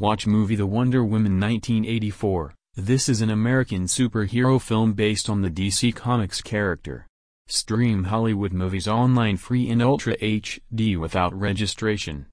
Watch movie The Wonder Woman 1984. This is an American superhero film based on the DC Comics character. Stream Hollywood movies online free in Ultra HD without registration.